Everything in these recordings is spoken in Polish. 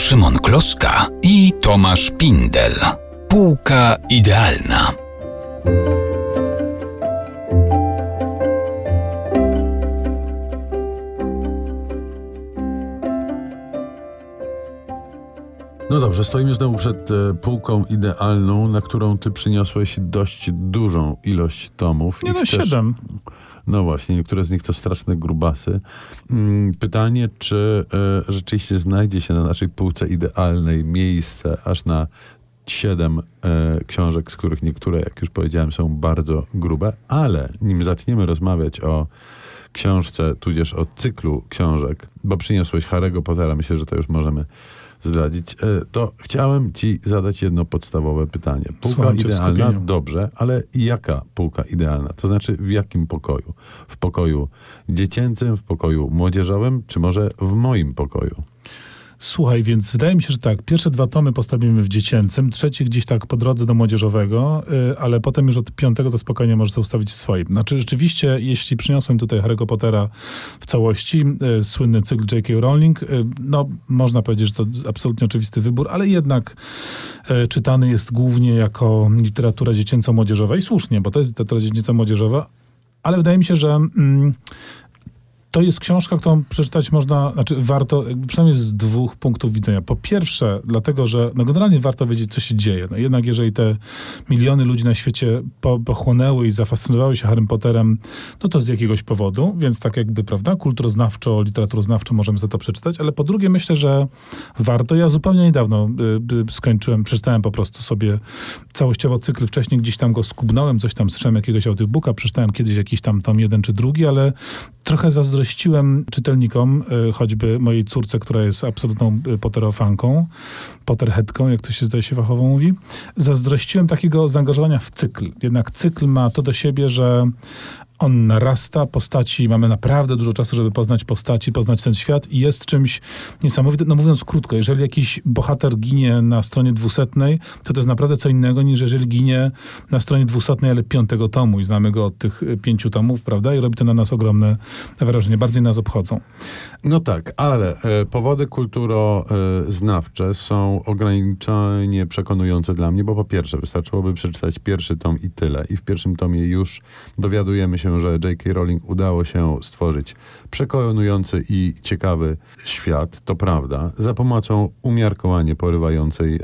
Szymon Kloska i Tomasz Pindel. Półka idealna. No dobrze, stoimy znowu przed e, półką idealną, na którą ty przyniosłeś dość dużą ilość tomów. Nie no, siedem. No właśnie, niektóre z nich to straszne grubasy. Mm, Pytanie, czy e, rzeczywiście znajdzie się na naszej półce idealnej miejsce aż na siedem e, książek, z których niektóre, jak już powiedziałem, są bardzo grube, ale nim zaczniemy rozmawiać o książce, tudzież o cyklu książek, bo przyniosłeś Harry'ego Pottera, myślę, że to już możemy zdradzić, e, to chciałem ci zadać jedno podstawowe pytanie. Półka Słucham idealna, dobrze, ale jaka półka idealna? To znaczy w jakim pokoju? W pokoju dziecięcym, w pokoju młodzieżowym, czy może w moim pokoju? Słuchaj, więc wydaje mi się, że tak, pierwsze dwa tomy postawimy w dziecięcym, trzeci gdzieś tak po drodze do młodzieżowego, y, ale potem już od piątego to spokojnie możesz ustawić w swoim. Znaczy rzeczywiście, jeśli przyniosłem tutaj Harry'ego Pottera w całości, y, słynny cykl J.K. Rowling, y, no można powiedzieć, że to absolutnie oczywisty wybór, ale jednak czytany jest głównie jako literatura dziecięco-młodzieżowa i słusznie, bo to jest literatura dziecięco-młodzieżowa, ale wydaje mi się, że... Mm, to jest książka, którą przeczytać można, znaczy warto, przynajmniej z dwóch punktów widzenia. Po pierwsze, dlatego, że no generalnie warto wiedzieć, co się dzieje. No jednak jeżeli te miliony ludzi na świecie po, pochłonęły i zafascynowały się Harrym Potterem, no to z jakiegoś powodu, więc tak jakby, prawda, kulturoznawczo, literaturoznawczo możemy za to przeczytać, ale po drugie myślę, że warto. Ja zupełnie niedawno y, y, skończyłem, przeczytałem po prostu sobie całościowo cykl, wcześniej gdzieś tam go skubnąłem, coś tam słyszałem jakiegoś audiobooka, przeczytałem kiedyś jakiś tam tom jeden czy drugi, ale trochę zazdrościłem czytelnikom, y, choćby mojej córce, która jest absolutną y, Potterofanką, Potterheadką, jak to się zdaje się fachowo mówi, zazdrościłem takiego zaangażowania w cykl. Jednak cykl ma to do siebie, że on narasta, postaci, mamy naprawdę dużo czasu, żeby poznać postaci, poznać ten świat i jest czymś niesamowitym. No mówiąc krótko, jeżeli jakiś bohater ginie na stronie dwusetnej, to to jest naprawdę co innego niż jeżeli ginie na stronie dwusetnej, ale piątego tomu i znamy go od tych y, pięciu tomów, prawda? I robi to na nas ogromne wrażenie, bardziej nas obchodzą. No tak, ale e, powody kulturoznawcze są ograniczenie przekonujące dla mnie, bo po pierwsze wystarczyłoby przeczytać pierwszy tom i tyle. I w pierwszym tomie już dowiadujemy się, że J.K. Rowling udało się stworzyć przekonujący i ciekawy świat, to prawda, za pomocą umiarkowanie porywającej e,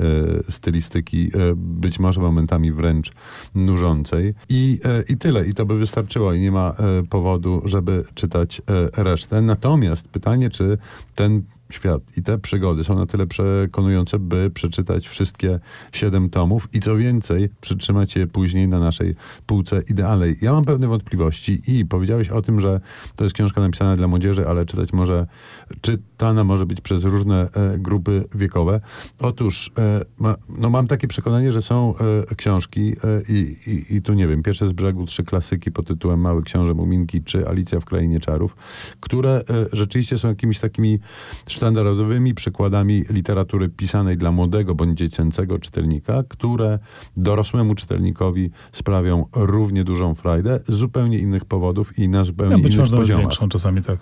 stylistyki, e, być może momentami wręcz nużącej. I, e, I tyle, i to by wystarczyło, i nie ma e, powodu, żeby czytać e, resztę. Natomiast pytanie, czy ten świat i te przygody są na tyle przekonujące, by przeczytać wszystkie siedem tomów i co więcej, przytrzymać je później na naszej półce idealnej. Ja mam pewne wątpliwości i powiedziałeś o tym, że to jest książka napisana dla młodzieży, ale czytać może, czytana może być przez różne e, grupy wiekowe. Otóż e, no mam takie przekonanie, że są e, książki i, i, i tu nie wiem, pierwsze z brzegu trzy klasyki pod tytułem Mały Książę Muminki czy Alicja w Krainie Czarów, które rzeczywiście są jakimiś takimi sztandarowymi przykładami literatury pisanej dla młodego bądź dziecięcego czytelnika, które dorosłemu czytelnikowi sprawią równie dużą frajdę z zupełnie innych powodów i na zupełnie Ja być innych może poziomach. większą czasami tak.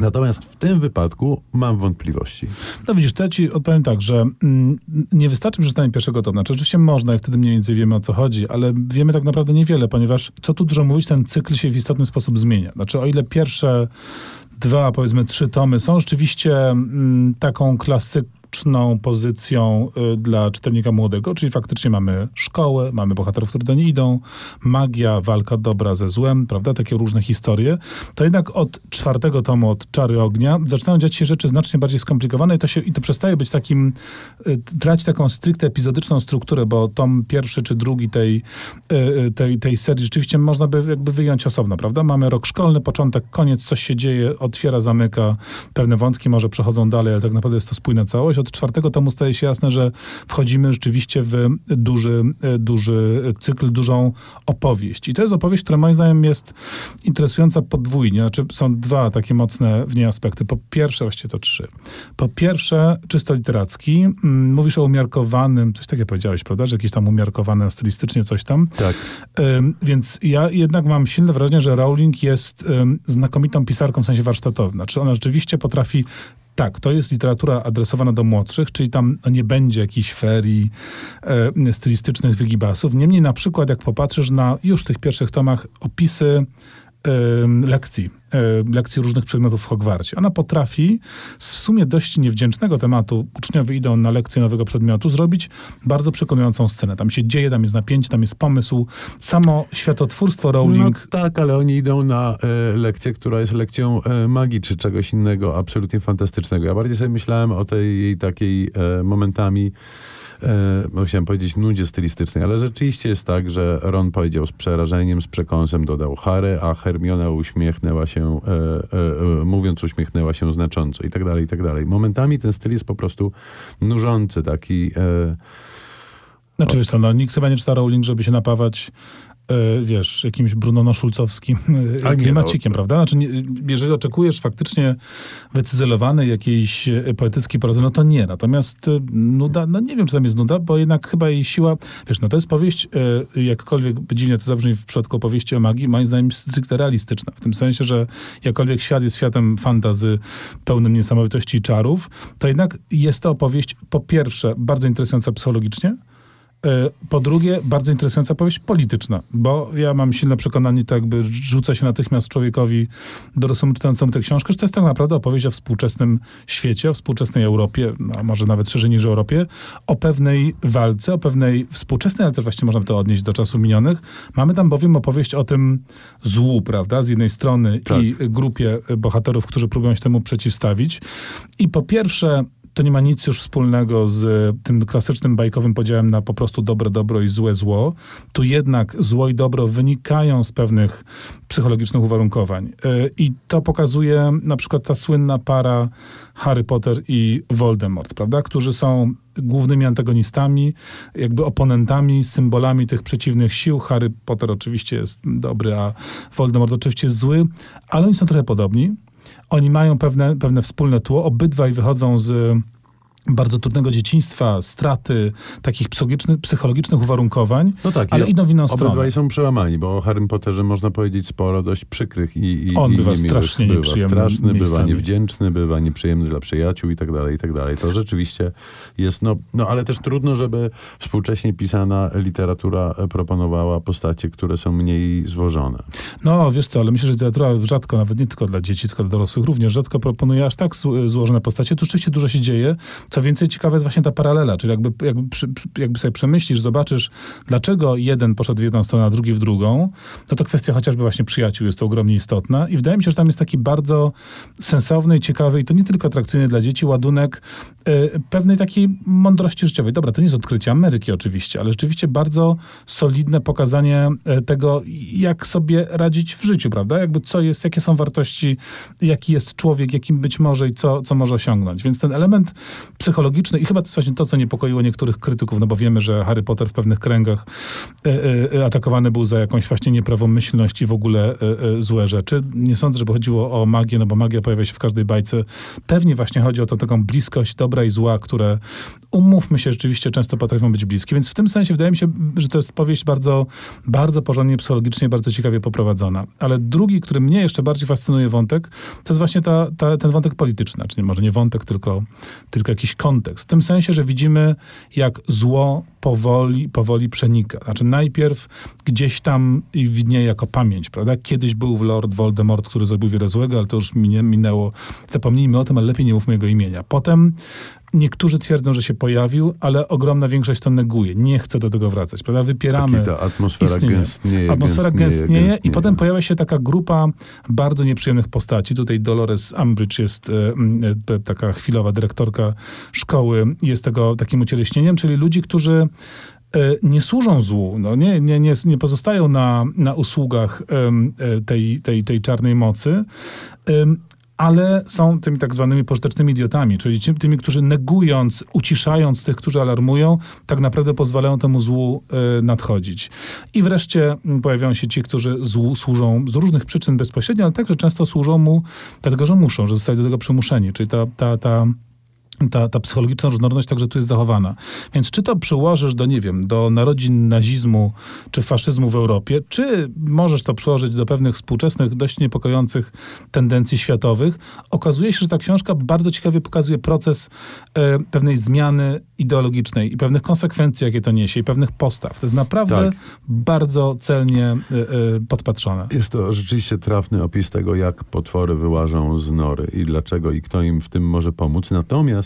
Natomiast w tym wypadku mam wątpliwości. No widzisz, to ja ci odpowiem tak, że mm, nie wystarczy przeczytanie pierwszego tomu. Znaczy, oczywiście można i wtedy mniej więcej wiemy o co chodzi, ale wiemy tak naprawdę niewiele, ponieważ co tu dużo mówić, ten cykl się w istotny sposób zmienia. Znaczy, o ile pierwsze dwa, powiedzmy trzy tomy są rzeczywiście mm, taką klasyczną pozycją y, dla czytelnika młodego, czyli faktycznie mamy szkołę, mamy bohaterów, którzy do niej idą, magia, walka dobra ze złem, prawda, takie różne historie, to jednak od czwartego tomu, od Czary Ognia, zaczynają dziać się rzeczy znacznie bardziej skomplikowane i to, się, i to przestaje być takim, y, traci taką stricte epizodyczną strukturę, bo tom pierwszy czy drugi tej, y, y, tej, tej serii rzeczywiście można by jakby wyjąć osobno, prawda? Mamy rok szkolny, początek, koniec, coś się dzieje, otwiera, zamyka, pewne wątki może przechodzą dalej, ale tak naprawdę jest to spójna całość. Od czwartego tomu staje się jasne, że wchodzimy rzeczywiście w duży, e, duży cykl, dużą opowieść. I to jest opowieść, która moim zdaniem jest interesująca podwójnie. Znaczy są dwa takie mocne w niej aspekty. Po pierwsze, właściwie to trzy. Po pierwsze, czysto literacki. Mm, Mówisz o umiarkowanym, coś takiego powiedziałeś, prawda? Że jakieś tam umiarkowane stylistycznie coś tam. Tak. Ym, Więc ja jednak mam silne wrażenie, że Rowling jest ym, znakomitą pisarką w sensie warsztatowym. Znaczy ona rzeczywiście potrafi Tak, to jest literatura adresowana do młodszych, czyli tam nie będzie jakichś ferii e, stylistycznych wygibasów. Niemniej na przykład jak popatrzysz na już tych pierwszych tomach opisy lekcji, lekcji różnych przedmiotów w Hogwarcie. Ona potrafi z w sumie dość niewdzięcznego tematu, uczniowie idą na lekcję nowego przedmiotu, zrobić bardzo przekonującą scenę. Tam się dzieje, tam jest napięcie, tam jest pomysł, samo światotwórstwo Rowling. No tak, ale oni idą na e, lekcję, która jest lekcją e, magii, czy czegoś innego absolutnie fantastycznego. Ja bardziej sobie myślałem o tej jej takiej e, momentami e, chciałem powiedzieć nudzie stylistycznej, ale rzeczywiście jest tak, że Ron powiedział z przerażeniem, z przekąsem dodał Harry, a Hermiona uśmiechnęła się, e, e, e, mówiąc uśmiechnęła się znacząco i tak dalej, i tak dalej. Momentami ten styl jest po prostu nużący, taki... E, znaczy, wiesz co, no, nikt chyba nie czyta Rowling, żeby się napawać wiesz, jakimś Bruno Noszulcowskim e, klimacikiem, no. prawda? Znaczy, nie, jeżeli oczekujesz faktycznie wycyzelowanej jakiejś e, poetyckiej prozy, no to nie. Natomiast nuda, no nie wiem, czy tam jest nuda, bo jednak chyba jej siła, wiesz, no to jest powieść, jakkolwiek dziwnie to zabrzmi w przypadku opowieści o magii, moim zdaniem stricte realistyczna. W tym sensie, że jakkolwiek świat jest światem fantazy pełnym niesamowitości i czarów, to jednak jest to opowieść po pierwsze bardzo interesująca psychologicznie, E, po drugie, bardzo interesująca powieść polityczna, bo ja mam silne przekonanie, to jakby rzuca się natychmiast człowiekowi dorosłemu czytającemu tę książkę, że to jest tak naprawdę opowieść o współczesnym świecie, o współczesnej Europie, no, a może nawet szerzej niż Europie, o pewnej walce, o pewnej współczesnej, ale też właśnie można by to odnieść do czasów minionych. Mamy tam bowiem opowieść o tym złu, prawda, z jednej strony tak. i grupie bohaterów, którzy próbują się temu przeciwstawić. I po pierwsze, to nie ma nic już wspólnego z tym klasycznym bajkowym podziałem na po prostu dobre dobro i złe zło. Tu jednak zło i dobro wynikają z pewnych psychologicznych uwarunkowań. E, I to pokazuje na przykład ta słynna para Harry Potter i Voldemort, prawda? Którzy są głównymi antagonistami, jakby oponentami, symbolami tych przeciwnych sił. Harry Potter oczywiście jest dobry, a Voldemort oczywiście jest zły, ale oni są trochę podobni. Oni mają pewne, pewne wspólne tło, obydwaj wychodzą z bardzo trudnego dzieciństwa, straty, takich psychologicznych, uwarunkowań, no tak, ale idą w inną stronę. Obydwaj są przełamani, bo o Harrym Potterze można powiedzieć sporo dość przykrych i, i On i bywa strasznie bywa straszny, bywa niewdzięczny, bywa nieprzyjemny dla przyjaciół i tak dalej, i tak dalej. To rzeczywiście jest, no, no ale też trudno, żeby współcześnie pisana literatura proponowała postacie, które są mniej złożone. No, wiesz co, ale myślę, że literatura rzadko, nawet nie tylko dla dzieci, tylko dla dorosłych, również rzadko proponuje aż tak złożone postacie. Tu rzeczywiście dużo się dzieje, co więcej, ciekawa jest właśnie ta paralela, czyli jakby, jakby, jakby sobie przemyślisz, zobaczysz, dlaczego jeden poszedł w jedną stronę, a drugi w drugą, no to kwestia chociażby właśnie przyjaciół jest to ogromnie istotna i wydaje mi się, że tam jest taki bardzo sensowny i ciekawy i to nie tylko atrakcyjny dla dzieci ładunek y, pewnej takiej mądrości życiowej. Dobra, to nie jest odkrycie Ameryki oczywiście, ale rzeczywiście bardzo solidne pokazanie e, tego, jak sobie radzić w życiu, prawda? Jakby co jest, jakie są wartości, jaki jest człowiek, jakim być może i co, co może osiągnąć. Więc ten element psychologiczny i chyba to jest właśnie to, co niepokoiło niektórych krytyków, no bo wiemy, że Harry Potter w pewnych kręgach e, e, atakowany był za jakąś właśnie nieprawomyślność i w ogóle e, złe rzeczy. Nie sądzę, żeby chodziło o magię, no bo magia pojawia się w każdej bajce. Pewnie właśnie chodzi o to taką bliskość dobra i zła, które umówmy się, rzeczywiście często potrafią być bliskie. Więc w tym sensie wydaje mi się, że to jest powieść bardzo, bardzo porządnie psychologicznie, bardzo ciekawie poprowadzona. Ale drugi, który mnie jeszcze bardziej fascynuje wątek, to jest właśnie ta, ta, ten wątek polityczny. Czyli może nie wątek, tylko, tylko jakiś kontekst. W tym sensie, że widzimy, jak zło powoli, powoli przenika. Znaczy najpierw gdzieś tam widnieje jako pamięć, prawda? Kiedyś był Lord Voldemort, który zrobił wiele złego, ale to już minęło. Zapomnijmy o tym, ale lepiej nie mówmy jego imienia. Potem Niektórzy twierdzą, że się pojawił, ale ogromna większość to neguje. Nie chce do tego wracać, prawda? Wypieramy. Taki ta atmosfera gęstnieje. Atmosfera gęstnieje, gęstnieje, gęstnieje, i potem pojawia się taka grupa bardzo nieprzyjemnych postaci. Tutaj Dolores Umbridge jest e, e, taka chwilowa dyrektorka szkoły, jest tego takim ucieleśnieniem, czyli ludzi, którzy e, nie służą złu, no nie, nie, nie, nie pozostają na, na usługach e, tej, tej, tej czarnej mocy, ale są tymi tak zwanymi pożytecznymi idiotami, czyli tymi, którzy negując, uciszając tych, którzy alarmują, tak naprawdę pozwalają temu złu y, nadchodzić. I wreszcie pojawiają się ci, którzy złu służą z różnych przyczyn bezpośrednio, ale także często służą mu dlatego, że muszą, że zostali do tego przymuszeni. Czyli ta, ta, ta ta, ta psychologiczna różnorodność także tu jest zachowana. Więc czy to przyłożysz do, nie wiem, do narodzin nazizmu czy faszyzmu w Europie, czy możesz to przyłożyć do pewnych współczesnych, dość niepokojących tendencji światowych, okazuje się, że ta książka bardzo ciekawie pokazuje proces e, pewnej zmiany ideologicznej i pewnych konsekwencji, jakie to niesie, i pewnych postaw. To jest naprawdę Tak. bardzo celnie e, e, podpatrzone. Jest to rzeczywiście trafny opis tego, jak potwory wyłażą z nory i dlaczego i kto im w tym może pomóc. Natomiast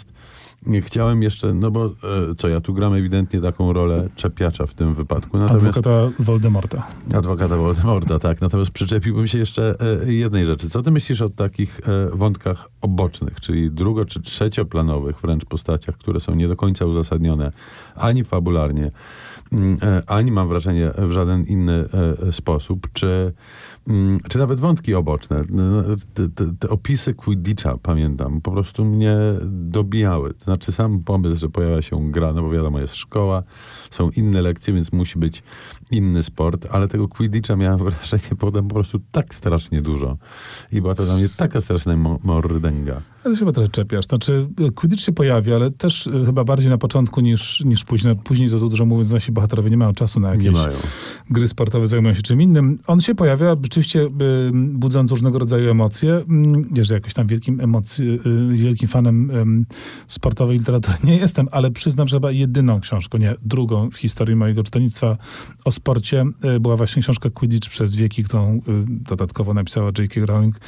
nie chciałem jeszcze, no bo e, co, ja tu gram ewidentnie taką rolę czepiacza w tym wypadku. Natomiast Adwokata Voldemorta. Adwokata Voldemorta, tak. Natomiast przyczepiłbym się jeszcze e, jednej rzeczy. Co ty myślisz o takich e, wątkach obocznych, czyli drugo- czy trzecioplanowych wręcz postaciach, które są nie do końca uzasadnione ani fabularnie, mm, ani mam wrażenie w żaden inny sposób, czy, czy nawet wątki oboczne. No, Te, te, te opisy Quidditcha, pamiętam, po prostu mnie dobijały. To znaczy sam pomysł, że pojawia się gra, no bo wiadomo, jest szkoła, są inne lekcje, więc musi być inny sport, ale tego Quidditcha miałem wrażenie potem po prostu tak strasznie dużo. I była to dla mnie taka straszna mo- mordęga. Ale się chyba trochę czepiasz. Znaczy, Quidditch się pojawia, ale też y, chyba bardziej na początku niż, niż później. Później to dużo mówiąc, nasi bohaterowie nie mają czasu na jakieś gry sportowe, zajmują się czym innym. On się pojawia, rzeczywiście y, budząc różnego rodzaju emocje. Mm, Wiesz, że jakoś tam wielkim emocji, wielkim fanem sportowej literatury nie jestem, ale przyznam, że chyba jedyną książką, nie, drugą w historii mojego czytelnictwa o sporcie była właśnie książka Quidditch przez wieki, którą dodatkowo napisała J.K. Rowling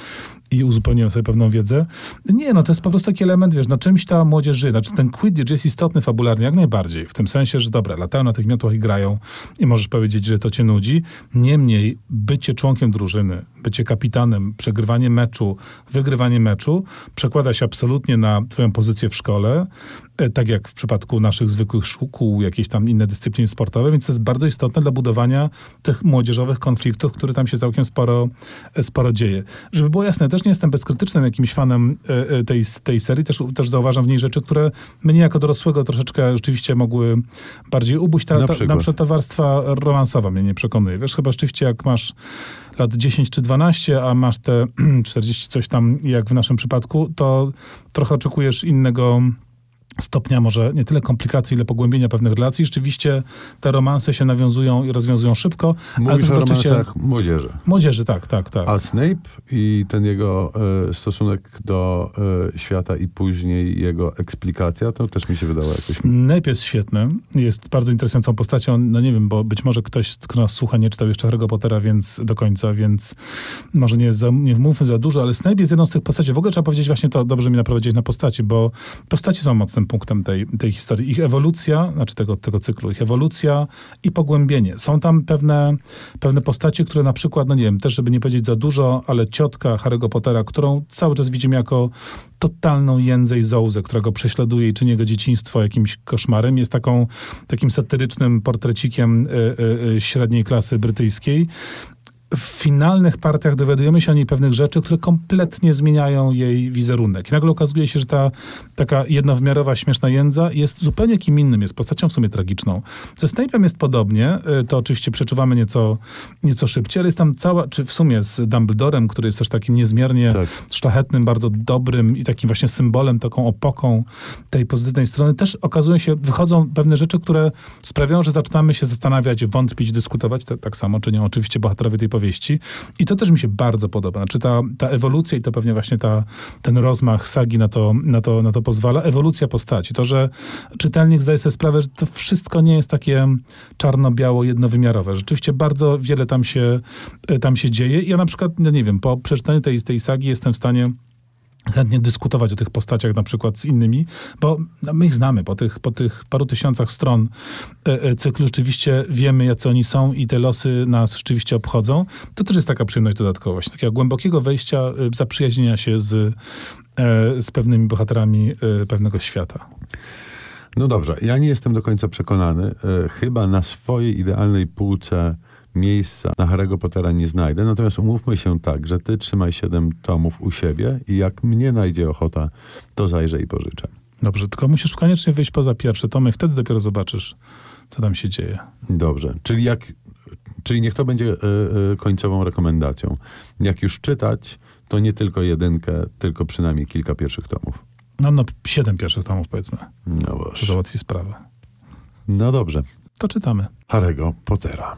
i uzupełniłem sobie pewną wiedzę. Nie, no to jest po prostu taki element, wiesz, na czymś ta młodzież żyje. Znaczy ten Quidditch jest istotny fabularnie, jak najbardziej. W tym sensie, że dobra, latają na tych miotłach i grają i możesz powiedzieć, że to cię nudzi. Niemniej bycie członkiem drużyny, bycie kapitanem, przegrywanie meczu, wygrywanie meczu przekłada się absolutnie na twoją pozycję w szkole, e, tak jak w przypadku naszych zwykłych szkół, jakieś tam inne dyscypliny sportowe, więc to jest bardzo istotne dla budowania tych młodzieżowych konfliktów, które tam się całkiem sporo, e, sporo dzieje. Żeby było jasne, ja też nie jestem bezkrytycznym jakimś fanem e, tej, tej serii, też, też zauważam w niej rzeczy, które mnie jako dorosłego troszeczkę rzeczywiście mogły bardziej ubuść. Ta, Na ta, na przykład? przykład ta warstwa romansowa mnie nie przekonuje. Wiesz, chyba rzeczywiście jak masz lat 10 czy 12, a masz te 40 coś tam, jak w naszym przypadku, to trochę oczekujesz innego stopnia może nie tyle komplikacji, ile pogłębienia pewnych relacji. Rzeczywiście te romanse się nawiązują i rozwiązują szybko. ale Mówisz to o romansach młodzieży. Młodzieży, tak, tak, tak. A Snape i ten jego e, stosunek do e, świata i później jego eksplikacja, to też mi się wydało jakoś... Snape jest świetny, jest bardzo interesującą postacią, no nie wiem, bo być może ktoś, kto nas słucha, nie czytał jeszcze Harry'ego Pottera więc do końca, więc może nie, za, nie wmówmy za dużo, ale Snape jest jedną z tych postaci. W ogóle trzeba powiedzieć właśnie to, dobrze mi naprowadzić na postaci, bo postaci są mocnym punktem tej, tej historii. Ich ewolucja, znaczy tego, tego cyklu, ich ewolucja i pogłębienie. Są tam pewne, pewne postacie, które na przykład, no nie wiem, też żeby nie powiedzieć za dużo, ale ciotka Harry'ego Pottera, którą cały czas widzimy jako totalną jędzę i zołzę, która go prześladuje i czyni jego dzieciństwo jakimś koszmarem, jest taką, takim satyrycznym portrecikiem y, y, y, średniej klasy brytyjskiej. W finalnych partiach dowiadujemy się o niej pewnych rzeczy, które kompletnie zmieniają jej wizerunek. I nagle okazuje się, że ta taka jednowymiarowa, śmieszna jędza jest zupełnie kim innym, jest postacią w sumie tragiczną. Ze Snape'em jest podobnie, y, to oczywiście przeczuwamy nieco, nieco szybciej, ale jest tam cała, czy w sumie z Dumbledorem, który jest też takim niezmiernie Tak. szlachetnym, bardzo dobrym i takim właśnie symbolem, taką opoką tej pozytywnej strony, też okazują się, wychodzą pewne rzeczy, które sprawiają, że zaczynamy się zastanawiać, wątpić, dyskutować. Tak, tak samo czynią oczywiście bohaterowie tej powieści. I to też mi się bardzo podoba. Znaczy ta, ta ewolucja i to pewnie właśnie ta, ten rozmach sagi na to, na, to, na to pozwala. Ewolucja postaci. To, że czytelnik zdaje sobie sprawę, że to wszystko nie jest takie czarno-biało, jednowymiarowe. Rzeczywiście bardzo wiele tam się, tam się dzieje. Ja na przykład, no nie wiem, po przeczytaniu tej, tej sagi jestem w stanie chętnie dyskutować o tych postaciach na przykład z innymi, bo no, my ich znamy, po tych, po tych paru tysiącach stron e, e, cyklu rzeczywiście wiemy, jacy oni są i te losy nas rzeczywiście obchodzą. To też jest taka przyjemność dodatkowość, takiego głębokiego wejścia, e, zaprzyjaźnienia się z, z pewnymi bohaterami pewnego świata. No dobrze, ja nie jestem do końca przekonany. Chyba na swojej idealnej półce miejsca na Harry'ego Pottera nie znajdę. Natomiast umówmy się tak, że ty trzymaj siedem tomów u siebie i jak mnie najdzie ochota, to zajrzę i pożyczę. Dobrze, tylko musisz koniecznie wyjść poza pierwsze tomy wtedy dopiero zobaczysz, co tam się dzieje. Dobrze, czyli jak, czyli niech to będzie e, e, końcową rekomendacją. Jak już czytać, to nie tylko jedynkę, tylko przynajmniej kilka pierwszych tomów. No, no, siedem pierwszych tomów powiedzmy. No To właśnie. załatwi sprawę. No dobrze. To czytamy. Harry'ego Pottera.